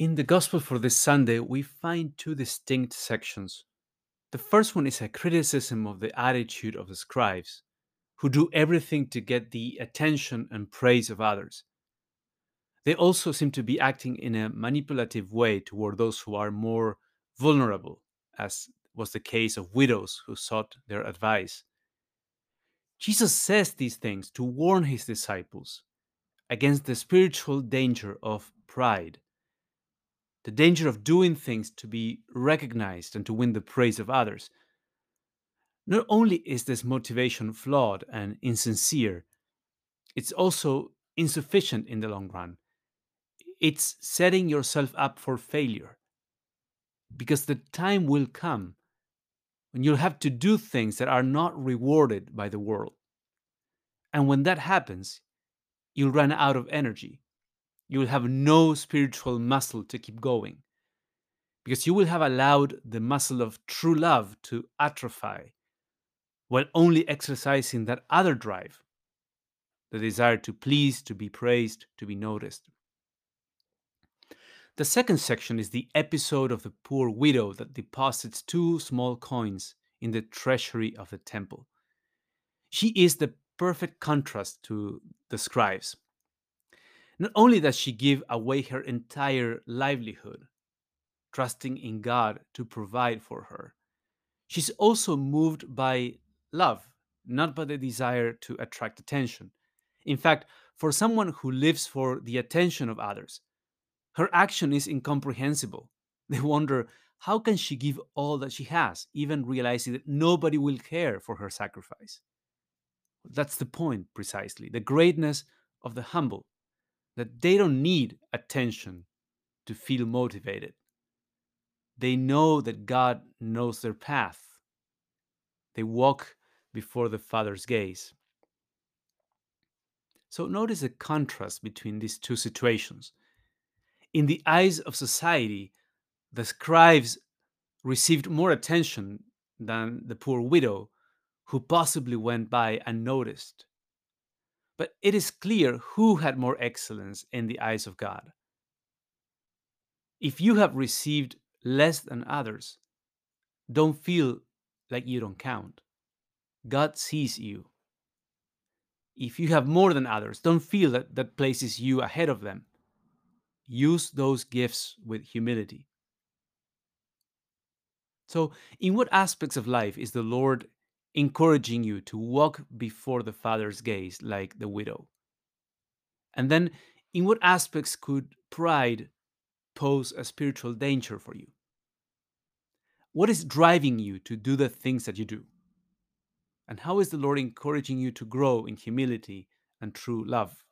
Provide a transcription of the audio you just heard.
In the Gospel for this Sunday, we find two distinct sections. The first one is a criticism of the attitude of the scribes, who do everything to get the attention and praise of others. They also seem to be acting in a manipulative way toward those who are more vulnerable, as was the case of widows who sought their advice. Jesus says these things to warn his disciples against the spiritual danger of pride, the danger of doing things to be recognized and to win the praise of others. Not only is this motivation flawed and insincere, it's also insufficient in the long run. It's setting yourself up for failure. Because the time will come when you'll have to do things that are not rewarded by the world. And when that happens, you'll run out of energy. You will have no spiritual muscle to keep going because you will have allowed the muscle of true love to atrophy while only exercising that other drive the desire to please, to be praised, to be noticed. The second section is the episode of the poor widow that deposits two small coins in the treasury of the temple. She is the perfect contrast to the scribes. Not only does she give away her entire livelihood, trusting in God to provide for her, she's also moved by love, not by the desire to attract attention. In fact, for someone who lives for the attention of others, her action is incomprehensible. They wonder how can she give all that she has, even realizing that nobody will care for her sacrifice. That's the point, precisely. The greatness of the humble that they don't need attention to feel motivated. They know that God knows their path. They walk before the Father's gaze. So notice the contrast between these two situations. In the eyes of society, the scribes received more attention than the poor widow, who possibly went by unnoticed. But it is clear who had more excellence in the eyes of God. If you have received less than others, don't feel like you don't count. God sees you. If you have more than others, don't feel that that places you ahead of them. Use those gifts with humility. So, in what aspects of life is the Lord encouraging you to walk before the Father's gaze like the widow? And then, in what aspects could pride pose a spiritual danger for you? What is driving you to do the things that you do? And how is the Lord encouraging you to grow in humility and true love?